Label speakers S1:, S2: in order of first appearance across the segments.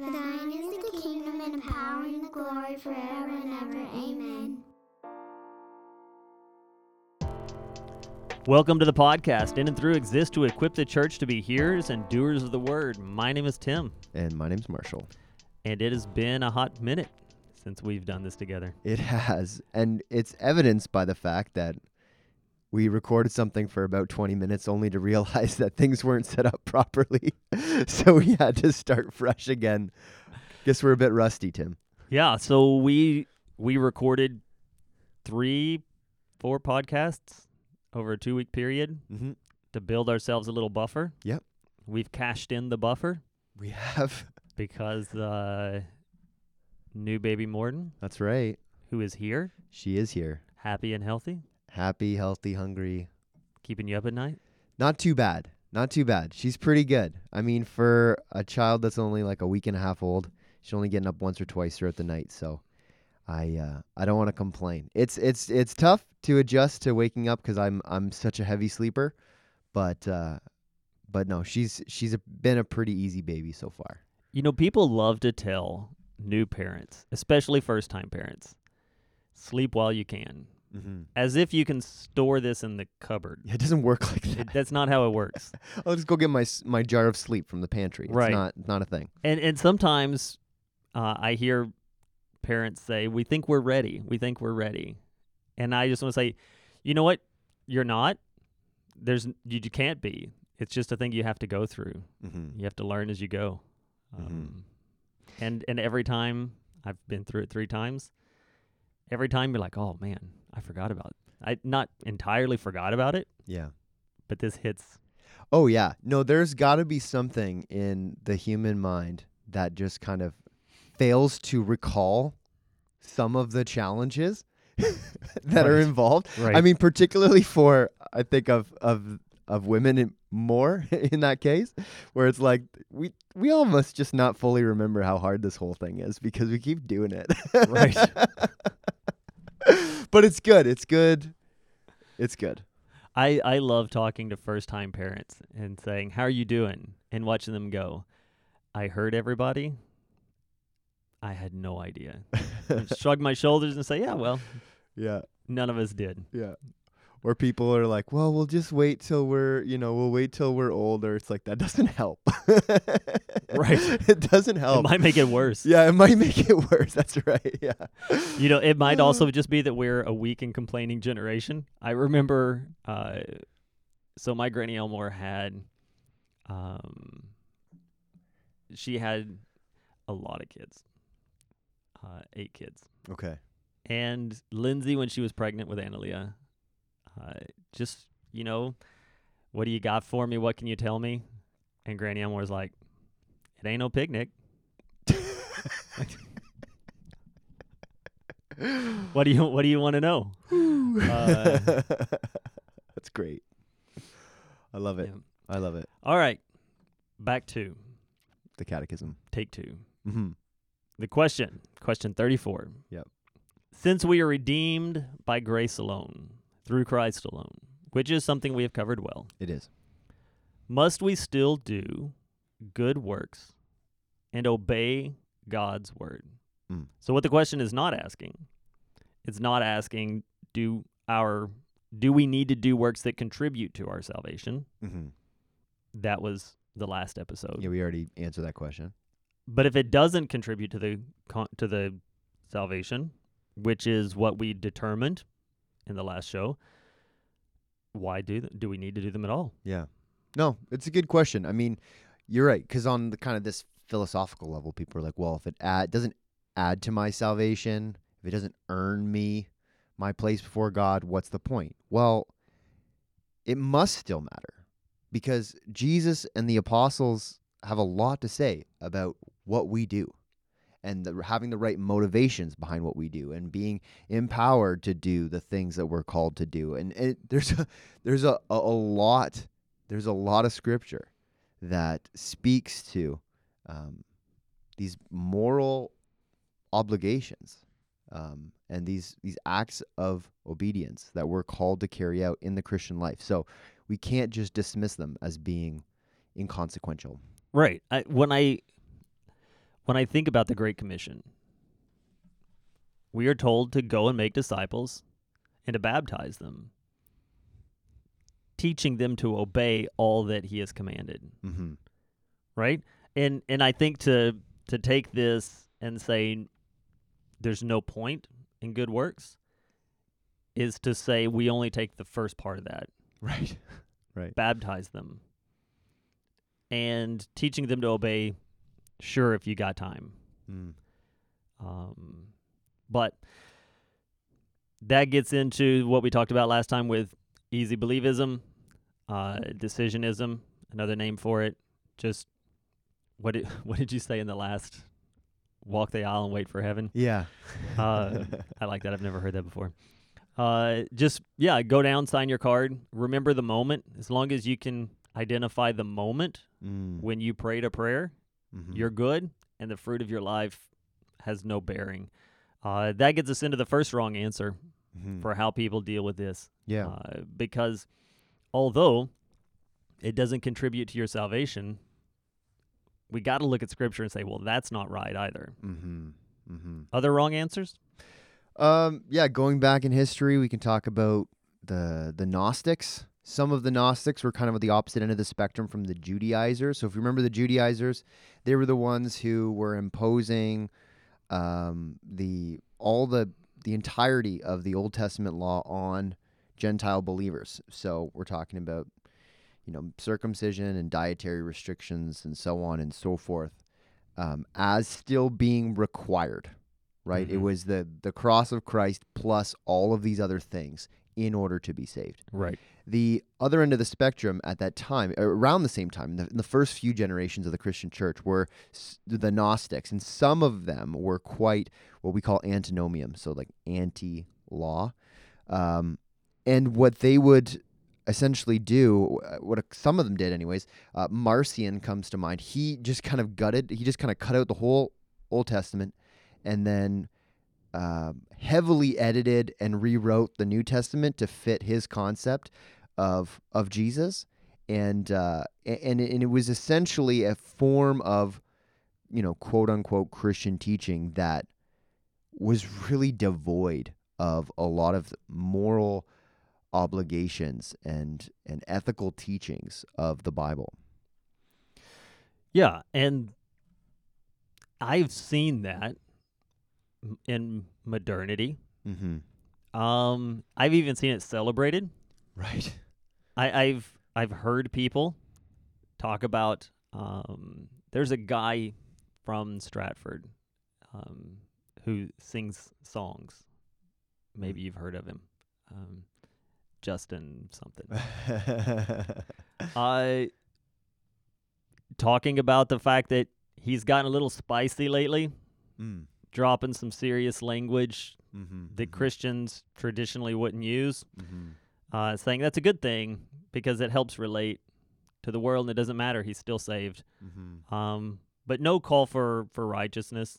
S1: For thine is the kingdom and the power and the glory forever and ever. Amen.
S2: Welcome to the podcast. In and Through exists to equip the church to be hearers and doers of the word. My name is Tim,
S3: And my name's Marshall.
S2: and it has been a hot minute since we've done this together.
S3: It has. And it's evidenced by the fact that we recorded something for about 20 minutes only to realize that things weren't set up properly. so we had to start fresh again. Guess we're a bit rusty, Tim.
S2: Yeah, so we we recorded three, four podcasts over a two week period
S3: Mm-hmm.
S2: to build ourselves a little buffer.
S3: Yep.
S2: We've cashed in the buffer
S3: We have.
S2: because uh, new baby Morton,
S3: That's right.
S2: who is here,
S3: She is here.
S2: happy and healthy,
S3: Happy, healthy, hungry.
S2: keeping you up at night.
S3: Not too bad. Not too bad. She's pretty good. I mean, for a child that's only like a week and a half old, she's only getting up once or twice throughout the night. So, I uh, I don't want to complain. It's it's it's tough to adjust to waking up because I'm I'm such a heavy sleeper, but uh, but no, she's she's a, been a pretty easy baby so far.
S2: You know, people love to tell new parents, especially first time parents, sleep while you can,
S3: Mm-hmm.
S2: as if you can store this in the cupboard.
S3: It doesn't work like
S2: It,
S3: that.
S2: that's not how it works.
S3: I'll just go get my my jar of sleep from the pantry. It's
S2: Right.
S3: not not a thing.
S2: And and sometimes uh, I hear parents say, "We think we're ready. We think we're ready," and I just want to say, you know what? You're not. There's you, you can't be. It's just a thing you have to go through.
S3: Mm-hmm.
S2: You have to learn as you go.
S3: Mhm.
S2: Um, and and every time I've been through it three times, every time you're like, oh man, I forgot about it. I not entirely forgot about it,
S3: Yeah.
S2: but this hits.
S3: Oh yeah. No, there's got to be something in the human mind that just kind of fails to recall some of the challenges that are
S2: Right.
S3: involved.
S2: Right.
S3: I mean, particularly for I think of of of women in, more in that case, where it's like we we all must just not fully remember how hard this whole thing is because we keep doing it.
S2: Right.
S3: but it's good. It's good. It's good.
S2: I I love talking to first time parents and saying, "How are you doing?" and watching them go. I heard everybody. I had no idea. Shrug my shoulders and say, "Yeah, well,
S3: yeah.
S2: none of us did."
S3: Yeah. Or people are like, well, we'll just wait till we're, you know, we'll wait till we're older. It's like, that doesn't help.
S2: Right.
S3: It doesn't
S2: It
S3: help.
S2: might make it worse.
S3: yeah, it might make it worse. That's right. Yeah.
S2: You know, it might also just be that we're a weak and complaining generation. I remember, uh, so my granny Elmore had, um, she had a lot of kids, uh, eight kids,
S3: Okay.
S2: and Lindsay when she was pregnant with Analia, uh, just you know, what do you got for me? What can you tell me? And Granny Elmore's like, it ain't no picnic. What do you What do you want to know? Uh,
S3: That's great. I love it.
S2: Yeah.
S3: I love it.
S2: All right, back to
S3: The catechism.
S2: take two.
S3: Mm-hmm.
S2: The question, question 34.
S3: Yep.
S2: Since we are redeemed by grace alone, through Christ alone, which is something we have covered well,
S3: It is.
S2: must we still do good works and obey God's word?
S3: Mm.
S2: So what the question is not asking, it's not asking do our do we need to do works that contribute to our salvation?
S3: Mm-hmm.
S2: That was the last episode.
S3: Yeah, we already answered that question.
S2: But if it doesn't contribute to the to the salvation, which is what we determined in the last show, why do th- do we need to do them at all?
S3: Yeah. No, it's a good question. I mean, you're right because on the kind of this philosophical level, people are like, well, if it add, doesn't add to my salvation, if it doesn't earn me my place before God, what's the point? Well, it must still matter because Jesus and the apostles have a lot to say about what we do and the, having the right motivations behind what we do and being empowered to do the things that we're called to do. And it, there's a, there's a, a, lot there's a lot of scripture that speaks to um, these moral obligations um, and these these acts of obedience that we're called to carry out in the Christian life. So we can't just dismiss them as being inconsequential.
S2: Right. I, when I when I think about the Great Commission, we are told to go and make disciples and to baptize them, teaching them to obey all that he has commanded,
S3: Mm-hmm.
S2: right? And and I think to to take this and say there's no point in good works is to say we only take the first part of that,
S3: Right. Right.
S2: Baptize them, and teaching them to obey. Sure, if you got time,
S3: Mm.
S2: Um, but that gets into what we talked about last time with easy believism, uh, decisionism, another name for it. Just what did what did you say in the last walk the aisle and wait for heaven?
S3: Yeah.
S2: Uh, I like that. I've never heard that before. Uh, just yeah, go down, sign your card. Remember the moment. As long as you can identify the moment
S3: Mm.
S2: when you prayed a prayer,
S3: Mhm.
S2: you're good, and the fruit of your life has no bearing. Uh, that gets us into the first wrong answer
S3: Mhm.
S2: for how people deal with this.
S3: yeah.
S2: Uh, because although it doesn't contribute to your salvation, we got to look at Scripture and say, well, that's not right either.
S3: mm-hmm. Mm-hmm.
S2: Other wrong answers?
S3: Um, yeah, going back in history, we can talk about the the Gnostics. Some of the Gnostics were kind of at the opposite end of the spectrum from the Judaizers. So if you remember the Judaizers, they were the ones who were imposing um, the all the the entirety of the Old Testament law on Gentile believers. So we're talking about you know circumcision and dietary restrictions and so on and so forth um, as still being required right? It
S2: Mhm.
S3: was the the cross of Christ plus all of these other things in order to be saved.
S2: Right.
S3: The other end of the spectrum at that time, uh, around the same time, in the, in the first few generations of the Christian church, were the Gnostics, and some of them were quite what we call antinomian, so like anti-law. Um, and what they would essentially do, uh, what some of them did, anyways. Uh, Marcion comes to mind. He just kind of gutted. He just kind of cut out the whole Old Testament and then um heavily edited and rewrote the New Testament to fit his concept of of Jesus, and uh, and and it was essentially a form of you know quote unquote Christian teaching that was really devoid of a lot of moral obligations and and ethical teachings of the Bible.
S2: Yeah. And I've seen that in modernity.
S3: Mm-hmm.
S2: Um, I've even seen it celebrated.
S3: Right.
S2: I, I've I've heard people talk about. Um, there's a guy from Stratford um, who sings songs. Maybe you've heard of him, um, Justin something. Uh, talking about the fact that he's gotten a little spicy lately,
S3: mm.
S2: Dropping some serious language
S3: mm-hmm.
S2: that Christians traditionally wouldn't use.
S3: Mm-hmm.
S2: uh, saying that's a good thing because it helps relate to the world and it doesn't matter he's still saved
S3: Mm-hmm.
S2: um, but no call for for righteousness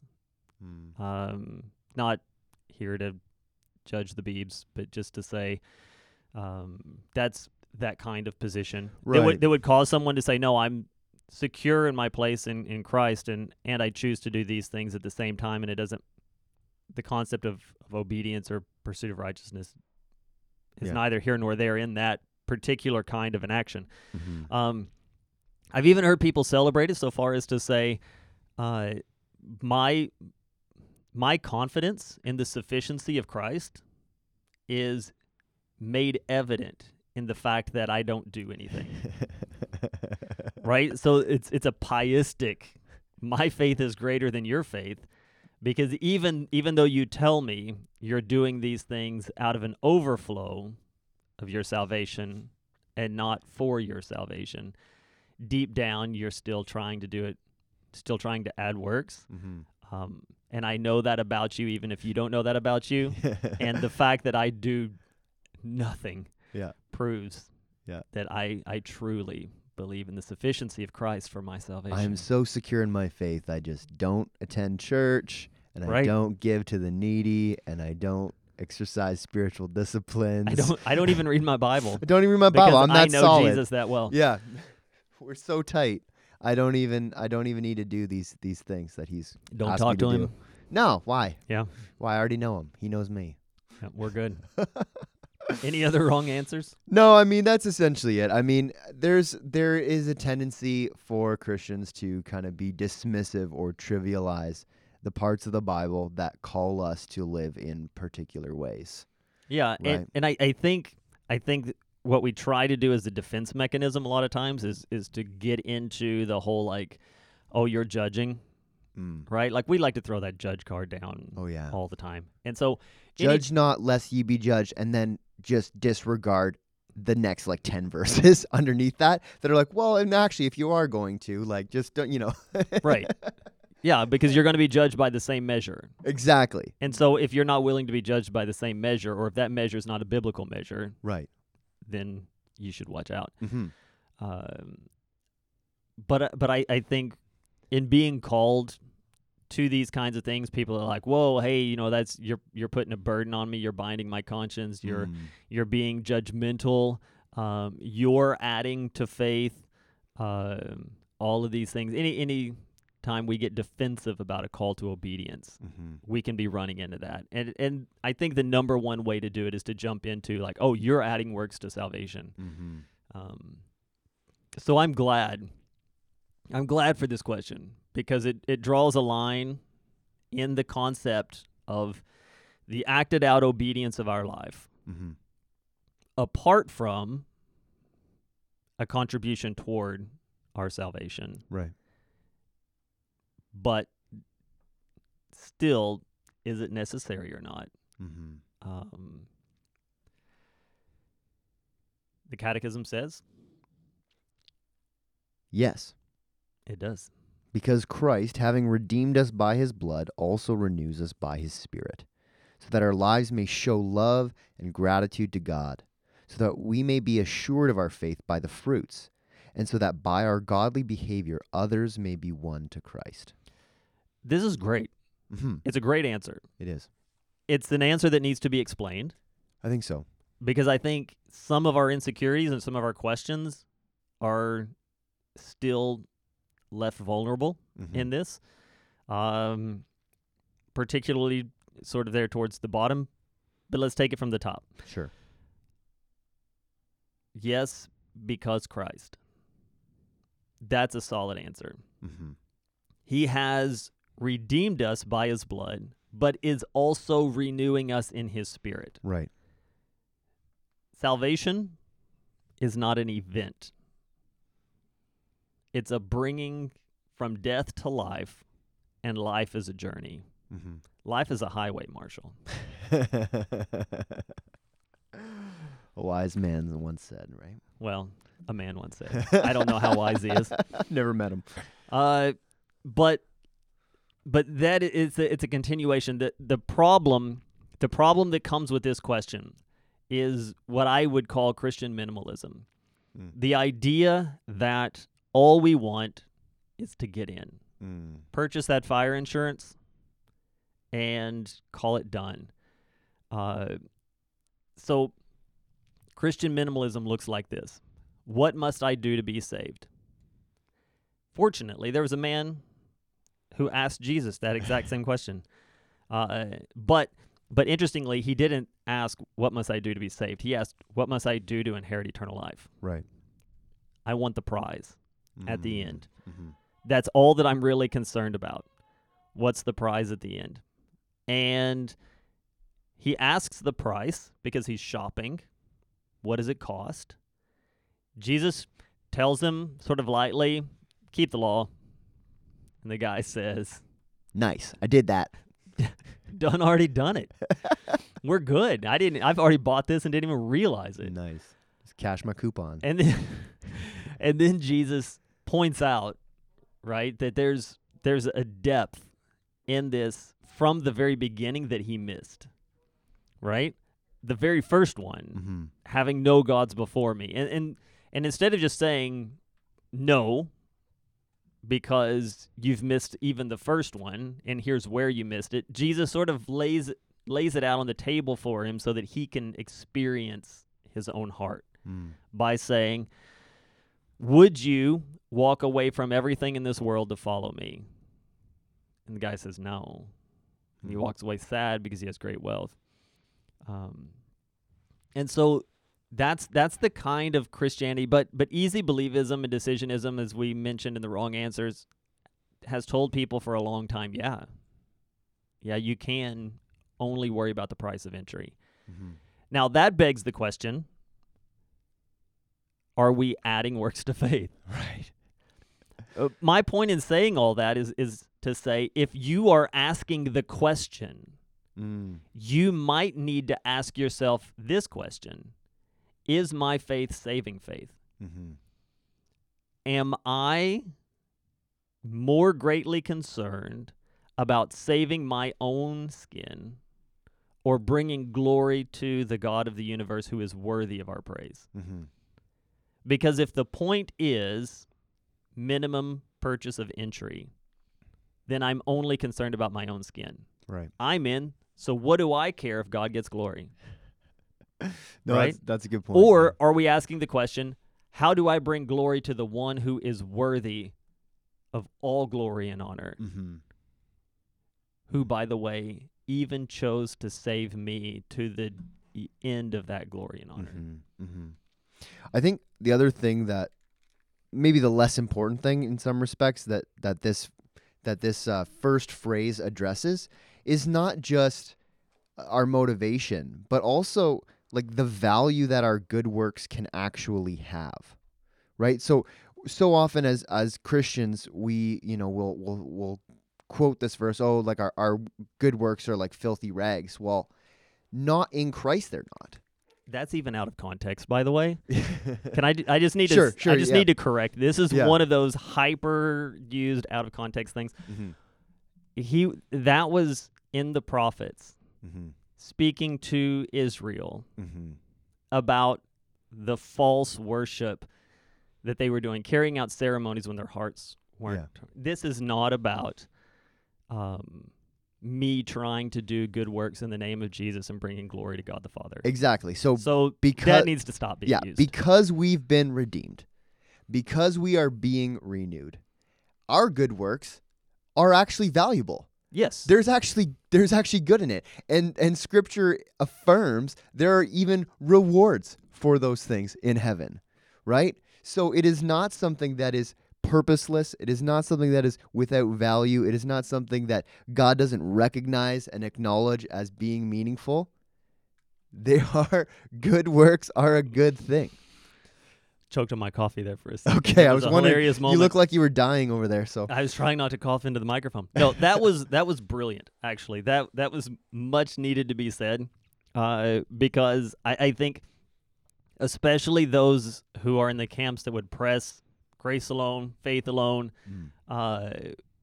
S3: Mm.
S2: um, not here to judge the beebs but just to say um, that's that kind of position that
S3: Right.
S2: would that would cause someone to say no i'm secure in my place in, in christ and and i choose to do these things at the same time and it doesn't the concept of, of obedience or pursuit of righteousness is
S3: Yeah.
S2: neither here nor there in that particular kind of an action
S3: Mm-hmm.
S2: um, I've even heard people celebrate it so far as to say, uh, my my confidence in the sufficiency of Christ is made evident in the fact that I don't do anything. right? So it's it's a pieistic. My faith is greater than your faith because even even though you tell me you're doing these things out of an overflow of your salvation and not for your salvation, deep down you're still trying to do it, still trying to add works.
S3: mm-hmm.
S2: Um, and I know that about you, even if you don't know that about you. and the fact that I do nothing
S3: Yeah.
S2: proves
S3: Yeah.
S2: that I, I truly believe in the sufficiency of Christ for my salvation.
S3: I'm so secure in my faith. I just don't attend church and I don't give to the needy and I don't exercise spiritual disciplines.
S2: I don't I don't even read my Bible
S3: I don't even read my Bible. I'm
S2: not
S3: I
S2: know
S3: solid.
S2: Jesus that well.
S3: Yeah. We're so tight. I don't even I don't even need to do these these things that he's
S2: Don't talk to him.
S3: do. No, why?
S2: Yeah.
S3: Why? I already know him. He knows me.
S2: Yeah, we're good. Any other wrong answers?
S3: No, I mean that's essentially it. I mean, there's there is a tendency for Christians to kind of be dismissive or trivialize the parts of the Bible that call us to live in particular ways.
S2: Yeah,
S3: Right.
S2: and, and I, I think I think what we try to do as a defense mechanism a lot of times is is to get into the whole like, oh, you're judging,
S3: Mm.
S2: right? Like we like to throw that judge card down
S3: Oh yeah.
S2: all the time, and so
S3: Judge not, lest ye be judged, and then just disregard the next like ten verses underneath that that are like, well, and actually, if you are going to, like, just don't, you know,
S2: right, yeah, because you're going to be judged by the same measure,
S3: exactly,
S2: and so if you're not willing to be judged by the same measure, or if that measure is not a biblical measure,
S3: right.
S2: then you should watch out.
S3: Mm-hmm.
S2: Um, but uh, but I, I think in being called to these kinds of things, people are like, "Whoa, hey, you know, that's you're you're putting a burden on me. You're binding my conscience.
S3: Mm.
S2: You're you're being judgmental. Um, you're adding to faith. Um, all of these things. Any any time we get defensive about a call to obedience,
S3: Mm-hmm.
S2: we can be running into that. And and I think the number one way to do it is to jump into like, oh, you're adding works to salvation.
S3: Mm-hmm.
S2: Um, so I'm glad. I'm glad for this question because it, it draws a line in the concept of the acted out obedience of our life
S3: Mm-hmm.
S2: apart from a contribution toward our salvation,
S3: Right.
S2: but still, is it necessary or not?
S3: Mm-hmm.
S2: Um, the Catechism says
S3: Yes.
S2: it does.
S3: Because Christ, having redeemed us by his blood, also renews us by his Spirit, so that our lives may show love and gratitude to God, so that we may be assured of our faith by the fruits, and so that by our godly behavior others may be won to Christ.
S2: This is great.
S3: Mm-hmm.
S2: It's a great answer.
S3: It is.
S2: It's an answer that needs to be explained
S3: I think so.
S2: because I think some of our insecurities and some of our questions are still left vulnerable
S3: Mhm.
S2: in this, um, particularly sort of there towards the bottom. But let's take it from the top.
S3: Sure.
S2: Yes, because Christ. That's a solid answer.
S3: Mm-hmm.
S2: He has redeemed us by his blood, but is also renewing us in his spirit.
S3: Right.
S2: Salvation is not an event, it's a bringing from death to life, and life is a journey.
S3: Mm-hmm.
S2: Life is a highway, Marshall.
S3: a wise man once said, right?
S2: Well, a man once said. I don't know how wise he is.
S3: Never met him.
S2: Uh, but but that is—it's a, it's a continuation. The the problem the problem that comes with this question is what I would call Christian minimalism.
S3: Mm.
S2: The idea that all we want is to get in,
S3: Mm.
S2: purchase that fire insurance, and call it done. Uh, so Christian minimalism looks like this: What must I do to be saved? Fortunately, there was a man who asked Jesus that exact same question. Uh, but but interestingly, he didn't ask, "What must I do to be saved?" He asked, "What must I do to inherit eternal life?"
S3: Right.
S2: I want the prize at the
S3: Mm.
S2: end.
S3: Mm-hmm.
S2: That's all that I'm really concerned about. What's the prize at the end? And he asks the price because he's shopping. What does it cost? Jesus tells him sort of lightly, keep the law. And the guy says,
S3: Nice. I did that.
S2: done already done it. We're good. I didn't I've already bought this and didn't even realize it.
S3: Nice. Just cash my coupon.
S2: And then and then Jesus points out, right, that there's there's a depth in this from the very beginning that he missed. Right? The very first one,
S3: mm-hmm.
S2: having no gods before me. And and and instead of just saying no because you've missed even the first one and here's where you missed it, Jesus sort of lays lays it out on the table for him so that he can experience his own heart
S3: Mm.
S2: by saying, Would you walk away from everything in this world to follow me? And the guy says, No. And he
S3: Mhm.
S2: walks away sad because he has great wealth. Um, and so that's that's the kind of Christianity, but but easy believism and decisionism, as we mentioned in the wrong answers, has told people for a long time, yeah, yeah, you can only worry about the price of entry.
S3: Mhm.
S2: Now that begs the question: Are we adding works to faith?
S3: Right.
S2: Uh, my point in saying all that is is to say if you are asking the question,
S3: Mm.
S2: you might need to ask yourself this question: Is my faith saving faith?
S3: Mm-hmm.
S2: Am I more greatly concerned about saving my own skin or bringing glory to the God of the universe who is worthy of our praise?
S3: Mm-hmm.
S2: Because if the point is minimum purchase of entry, then I'm only concerned about my own skin.
S3: Right.
S2: I'm in, so what do I care if God gets glory?
S3: No,
S2: Right?
S3: that's, that's a good point.
S2: Or are we asking the question, how do I bring glory to the one who is worthy of all glory and honor?
S3: mm-hmm.
S2: Who, by the way, even chose to save me to the end of that glory and honor.
S3: Mm-hmm. Mm-hmm. I think the other thing that maybe the less important thing in some respects that that this that this uh, first phrase addresses is not just our motivation, but also like the value that our good works can actually have. Right? So so often as as Christians, we, you know, we'll we'll we'll quote this verse, oh, like our, our good works are like filthy rags. Well, not in Christ they're not.
S2: That's even out of context, by the way. Can I? I just need
S3: Sure,
S2: to.
S3: sure,
S2: I just
S3: yeah.
S2: need to correct. This is
S3: Yeah.
S2: one of those hyper used, out of context things.
S3: mm-hmm.
S2: He that was in the prophets
S3: Mm-hmm.
S2: speaking to Israel
S3: Mm-hmm.
S2: about the false worship that they were doing, carrying out ceremonies when their hearts weren't. This is not about um, me trying to do good works in the name of Jesus and bringing glory to God the Father.
S3: Exactly. So,
S2: So
S3: because
S2: that needs to stop being
S3: yeah,
S2: used.
S3: because we've been redeemed, because we are being renewed, our good works are actually valuable.
S2: yes.
S3: There's actually there's actually good in it. And and scripture affirms there are even rewards for those things in heaven. Right? So it is not something that is purposeless. It is not something that is without value. It is not something that God doesn't recognize and acknowledge as being meaningful. They are good works are a good thing.
S2: Choked on my coffee there for a second.
S3: Okay, I was
S2: a
S3: wondering.
S2: hilarious moment.
S3: You look like you were dying over there. So
S2: I was trying not to cough into the microphone. No, that was that was brilliant. Actually, that that was much needed to be said, uh, because I, I think, especially those who are in the camps that would press grace alone, faith alone, uh,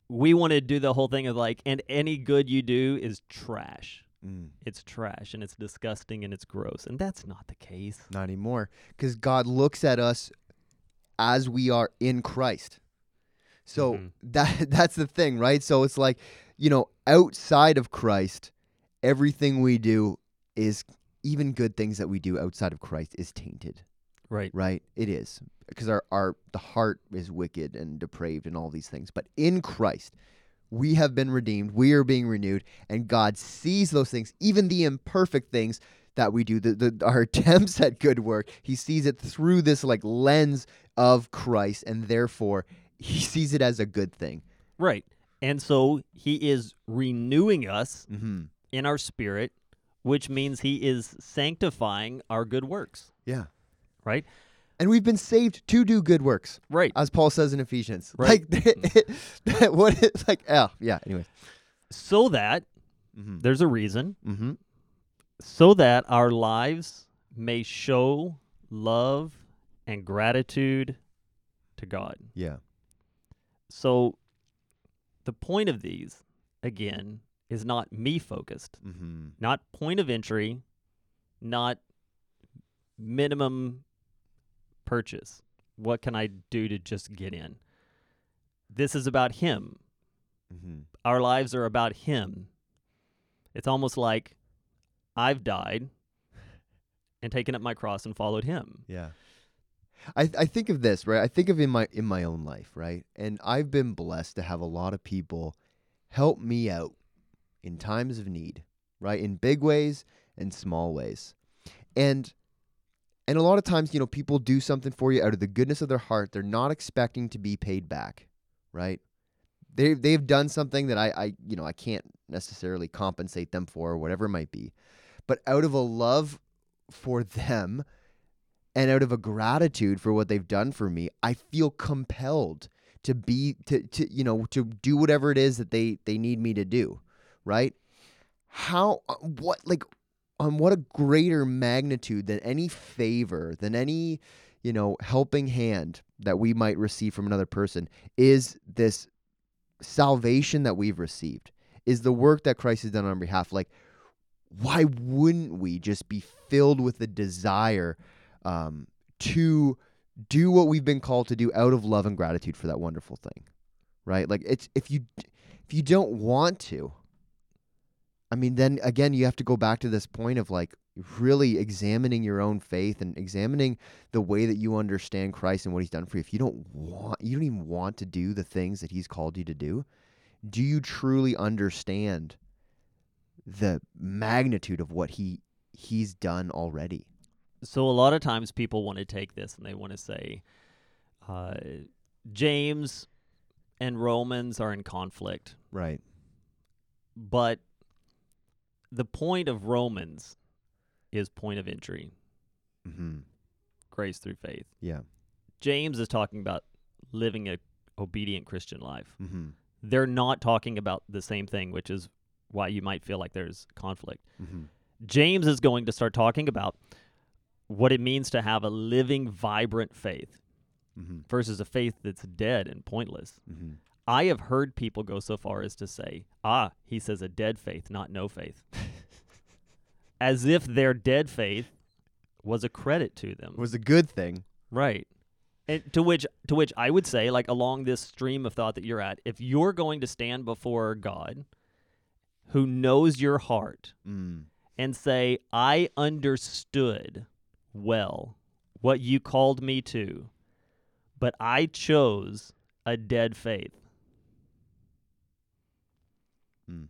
S2: we want to do the whole thing of like, and any good you do is trash. It's trash and it's disgusting and it's gross, and that's not the case.
S3: not anymore, because God looks at us as we are in Christ. So
S2: Mhm.
S3: that that's the thing, right? So it's like, you know, outside of Christ, everything we do is even good things that we do outside of Christ is tainted,
S2: Right.
S3: right? It is because our our the heart is wicked and depraved and all these things. But in Christ, we have been redeemed. We are being renewed, and God sees those things, even the imperfect things that we do, the, the our attempts at good work. He sees it through this like lens of Christ, and therefore he sees it as a good thing.
S2: Right. And so he is renewing us
S3: Mm-hmm.
S2: in our spirit, which means he is sanctifying our good works.
S3: Yeah,
S2: Right?
S3: and we've been saved to do good works,
S2: Right.
S3: as Paul says in Ephesians.
S2: Right.
S3: Like what? It, like oh yeah. Anyways.
S2: So that
S3: Mm-hmm.
S2: there's a reason,
S3: Mm-hmm.
S2: so that our lives may show love and gratitude to God.
S3: Yeah.
S2: So the point of these, again, is not me focused,
S3: Mm-hmm.
S2: not point of entry, not minimum purchase. What can I do to just get in? This is about Him.
S3: Mm-hmm.
S2: Our lives are about Him. It's almost like I've died and taken up my cross and followed Him.
S3: Yeah. I I think of this right. I think of in my in my own life right, and I've been blessed to have a lot of people help me out in times of need, right, in big ways and small ways, and and a lot of times you know people do something for you out of the goodness of their heart. They're not expecting to be paid back, right? They they've done something that I I you know I can't necessarily compensate them for or whatever it might be, but out of a love for them and out of a gratitude for what they've done for me, I feel compelled to be to to you know to do whatever it is that they they need me to do, right? How uh, what like on what a greater magnitude than any favor, than any you know helping hand that we might receive from another person is this salvation that we've received is the work that Christ has done on our behalf like why wouldn't we just be filled with the desire um, to do what we've been called to do out of love and gratitude for that wonderful thing, right? Like it's if you if you don't want to, I mean, then again you have to go back to this point of like really examining your own faith and examining the way that you understand Christ and what He's done for you. If you don't want, you don't even want to do the things that He's called you to do. Do you truly understand the magnitude of what He He's done already?
S2: So a lot of times people want to take this and they want to say, uh, James and Romans are in conflict,
S3: Right.
S2: but the point of Romans is point of entry,
S3: Mm-hmm.
S2: grace through faith.
S3: Yeah.
S2: James is talking about living a obedient Christian life.
S3: Mm-hmm.
S2: They're not talking about the same thing, which is why you might feel like there's conflict.
S3: Mm-hmm.
S2: James is going to start talking about what it means to have a living, vibrant faith
S3: Mm-hmm.
S2: versus a faith that's dead and pointless. I have heard people go so far as to say, ah, he says a dead faith, not no faith. as if their dead faith was a credit to them.
S3: Was a good thing.
S2: Right. And to which to which I would say, like along this stream of thought that you're at, if you're going to stand before God who knows your heart
S3: Mm.
S2: and say, I understood well what you called me to, but I chose a dead faith.
S3: Mm.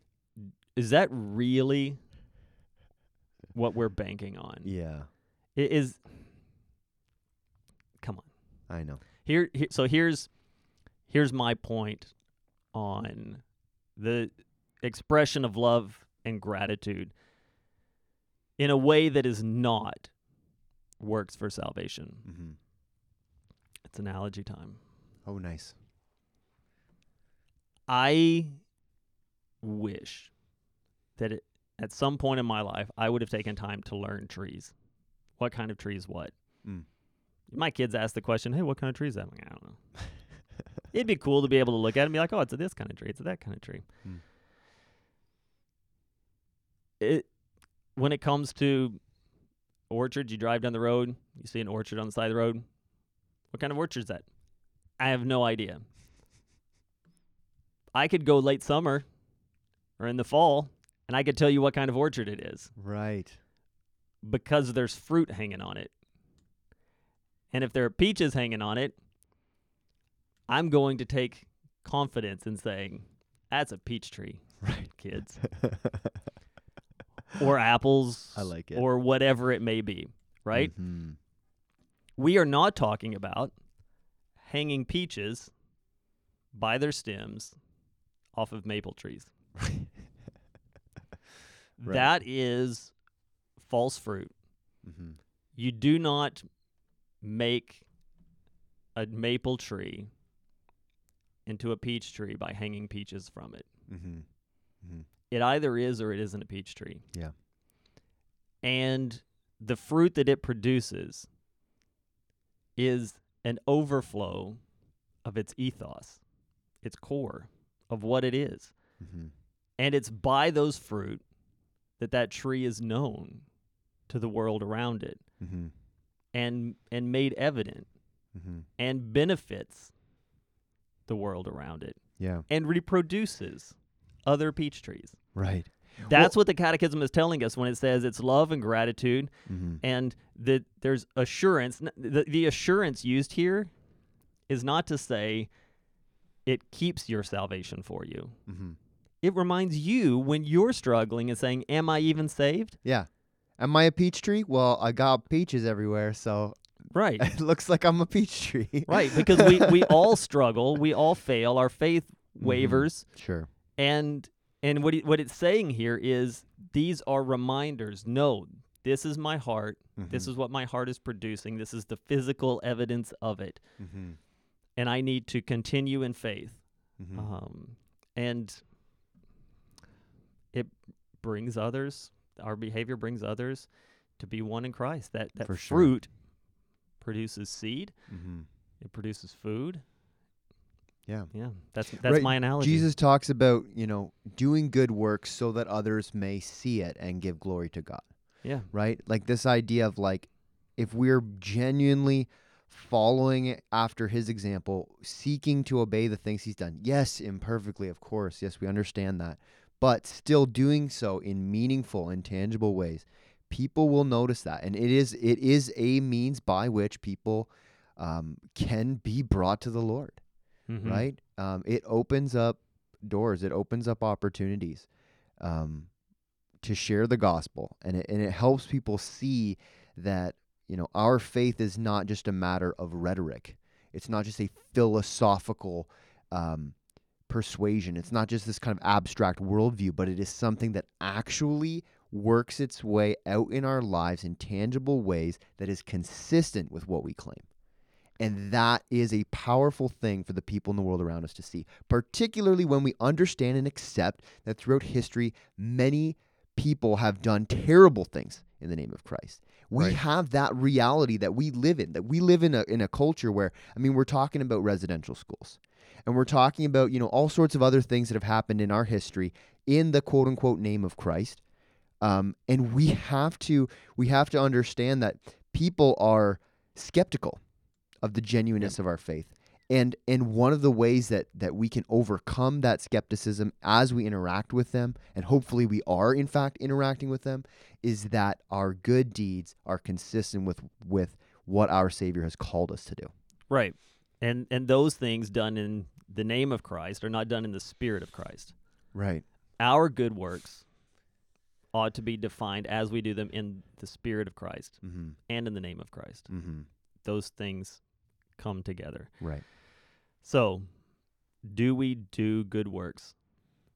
S2: Is that really what we're banking on?
S3: Yeah.
S2: It is Come on.
S3: I know.
S2: Here, here so here's here's my point on the expression of love and gratitude in a way that is not works for salvation.
S3: Mm-hmm.
S2: It's analogy time.
S3: Oh, nice.
S2: I wish that it, at some point in my life I would have taken time to learn trees. What kind of trees what?
S3: Mm.
S2: My kids ask the question, "Hey, what kind of tree is that?" I'm like, I don't know. It'd be cool to be able to look at it and be like, "Oh, it's a this kind of tree. It's a that kind of tree."
S3: Mm.
S2: It when it comes to orchards, you drive down the road, you see an orchard on the side of the road. What kind of orchard is that? I have no idea. I could go late summer or in the fall, and I could tell you what kind of orchard it is
S3: Right.
S2: because there's fruit hanging on it. And if there are peaches hanging on it, I'm going to take confidence in saying, that's a peach tree,
S3: Right.
S2: kids. or apples.
S3: I like it.
S2: Or whatever it may be, right?
S3: hmm
S2: We are not talking about hanging peaches by their stems off of maple trees.
S3: Right.
S2: That is false fruit.
S3: hmm
S2: You do not make a maple tree into a peach tree by hanging peaches from it.
S3: hmm hmm
S2: It either is or it isn't a peach tree.
S3: Yeah.
S2: And the fruit that it produces is an overflow of its ethos, its core of what it is.
S3: hmm
S2: And it's by those fruit that that tree is known to the world around it
S3: hmm
S2: and and made evident
S3: hmm
S2: and benefits the world around it
S3: Yeah.
S2: and reproduces other peach trees.
S3: Right.
S2: That's what the catechism is telling us when it says it's love and gratitude
S3: Mm-hmm.
S2: and that there's assurance. The, the assurance used here is not to say it keeps your salvation for you.
S3: Mm-hmm.
S2: It reminds you when you're struggling and saying, Am I even saved?
S3: Yeah. Am I a peach tree? Well, I got peaches everywhere, so
S2: Right.
S3: it looks like I'm a peach tree.
S2: right. Because we, we all struggle, we all fail, our faith
S3: Mhm.
S2: wavers.
S3: Sure.
S2: And and what, it, what it's saying here is these are reminders. No, this is my heart. This is what my heart is producing. This is the physical evidence of it.
S3: Mm-hmm.
S2: And I need to continue in faith.
S3: Mm-hmm.
S2: Um, and it brings others, our behavior brings others to be one in Christ. That, that
S3: For sure.
S2: fruit produces seed,
S3: mm-hmm.
S2: it produces food.
S3: Yeah.
S2: Yeah, that's that's
S3: Right,
S2: my analogy.
S3: Jesus talks about, you know, doing good works so that others may see it and give glory to God,
S2: Yeah.
S3: right? Like this idea of like if we're genuinely following after his example, seeking to obey the things he's done. Yes, imperfectly, of course. Yes, we understand that. But still doing so in meaningful and tangible ways. People will notice that. And it is it is a means by which people um, can be brought to the Lord
S2: Mhm.
S3: right? Um, it opens up doors. It opens up opportunities um, to share the gospel, and it and it helps people see that you know our faith is not just a matter of rhetoric. It's not just a philosophical um, persuasion. It's not just this kind of abstract worldview, but it is something that actually works its way out in our lives in tangible ways that is consistent with what we claim. And that is a powerful thing for the people in the world around us to see, particularly when we understand and accept that throughout history, many people have done terrible things in the name of Christ. We
S2: Right.
S3: have that reality that we live in, that we live in a, in a culture where, I mean, we're talking about residential schools and we're talking about, you know, all sorts of other things that have happened in our history in the quote unquote name of Christ. Um, and we have to we have to understand that people are skeptical of the genuineness of our faith. And and one of the ways that that we can overcome that skepticism as we interact with them, and hopefully we are in fact interacting with them, is that our good deeds are consistent with with what our Savior has called us to do.
S2: Right. And and those things done in the name of Christ are not done in the spirit of Christ.
S3: Right.
S2: Our good works ought to be defined as we do them in the spirit of Christ
S3: Mm-hmm.
S2: and in the name of Christ.
S3: Mm-hmm.
S2: Those things come together.
S3: Right.
S2: So, do we do good works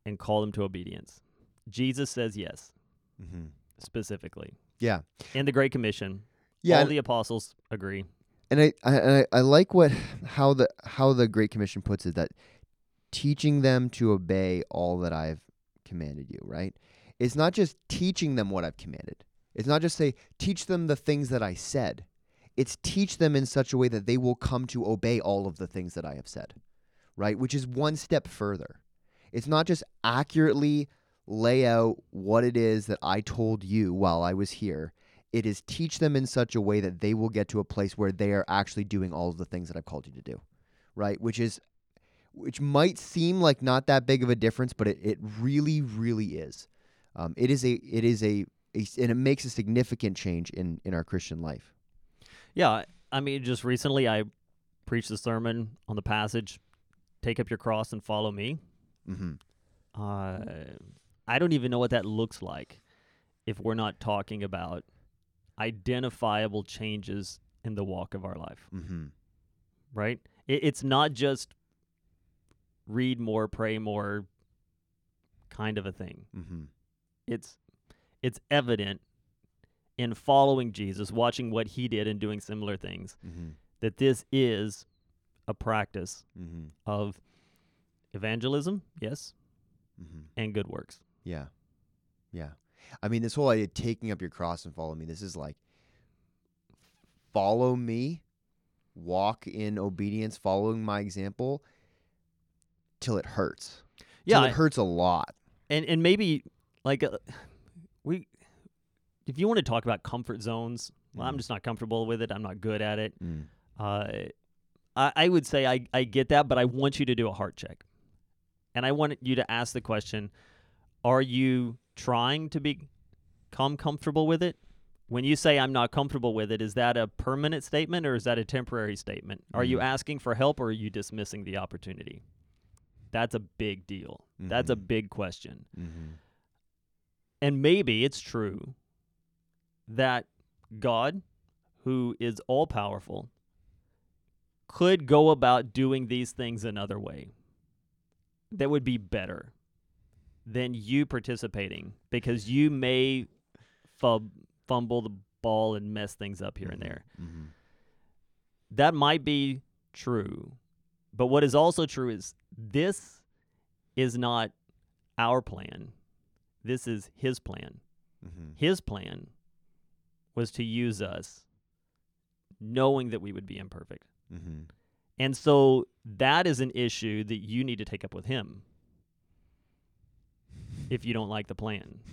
S2: and call them to obedience? Jesus says yes,
S3: Mm-hmm.
S2: specifically.
S3: Yeah.
S2: In the Great Commission,
S3: Yeah.
S2: all the apostles agree.
S3: And I, I I like what how the how the Great Commission puts it that teaching them to obey all that I've commanded you, right? It's not just teaching them what I've commanded. It's not just say teach them the things that I said. It's teach them in such a way that they will come to obey all of the things that I have said. Right? Which is one step further. It's not just accurately lay out what it is that I told you while I was here it is teach them in such a way that they will get to a place where they are actually doing all of the things that I've called you to do. Right? Which is which might seem like not that big of a difference, but it, it really, really is. Um, it is a it is a, a and it makes a significant change in in our Christian life.
S2: Yeah, I mean, just recently I preached a sermon on the passage, "Take up your cross and follow me."
S3: Mm-hmm.
S2: Uh, I don't even know what that looks like if we're not talking about identifiable changes in the walk of our life,
S3: Mm-hmm.
S2: right? It, it's not just read more, pray more kind of a thing.
S3: Mm-hmm.
S2: It's it's evident in following Jesus, watching what he did and doing similar things,
S3: Mm-hmm.
S2: that this is a practice
S3: Mm-hmm.
S2: of evangelism, yes,
S3: Mm-hmm.
S2: and good works.
S3: Yeah. Yeah. I mean, this whole idea of taking up your cross and follow me, this is like follow me, walk in obedience, following my example till it hurts.
S2: Yeah,
S3: Till it hurts a lot.
S2: and and maybe like uh, we if you want to talk about comfort zones well, i'm
S3: Mm.
S2: just not comfortable with it i'm not good at it
S3: Mm.
S2: uh, I, I would say I, I get that but i want you to do a heart check and i want you to ask the question are you trying to become comfortable with it? When you say I'm not comfortable with it, is that a permanent statement or is that a temporary statement? Are you
S3: Mhm.
S2: asking for help or are you dismissing the opportunity? That's a big deal. That's a
S3: Mhm.
S2: big question.
S3: Mm-hmm.
S2: And maybe it's true that God, who is all powerful, could go about doing these things another way that would be better than you participating because you may fub, fumble the ball and mess things up here and there.
S3: Mm-hmm.
S2: That might be true. But what is also true is this is not our plan. This is his plan.
S3: Mm-hmm.
S2: His plan was to use us knowing that we would be imperfect.
S3: Mm-hmm.
S2: And so that is an issue that you need to take up with him if you don't like the plan.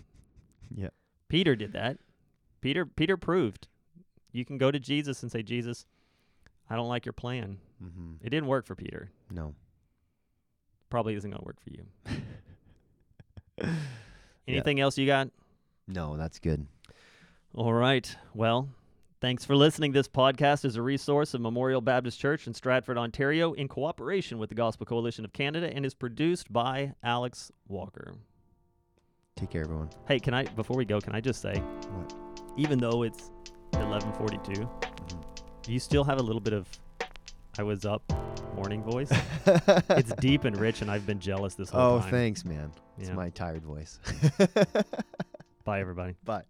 S3: Yeah.
S2: Peter did that. Peter Peter proved. You can go to Jesus and say, "Jesus, I don't like your plan."
S3: Mm-hmm.
S2: It didn't work for Peter.
S3: No.
S2: Probably isn't going to work for you. Anything else you got?
S3: No, that's good.
S2: All right. Well, thanks for listening. This podcast is a resource of Memorial Baptist Church in Stratford, Ontario, in cooperation with the Gospel Coalition of Canada, and is produced by Alex Walker.
S3: Take care, everyone.
S2: Hey, can I before we go, can I just say,
S3: What?
S2: even though it's 11:42,
S3: Mm-hmm.
S2: you still have a little bit of I was up morning voice. it's deep and rich, and I've been jealous this whole
S3: oh,
S2: time.
S3: Oh, thanks, man. It's my tired voice.
S2: Bye, everybody.
S3: Bye.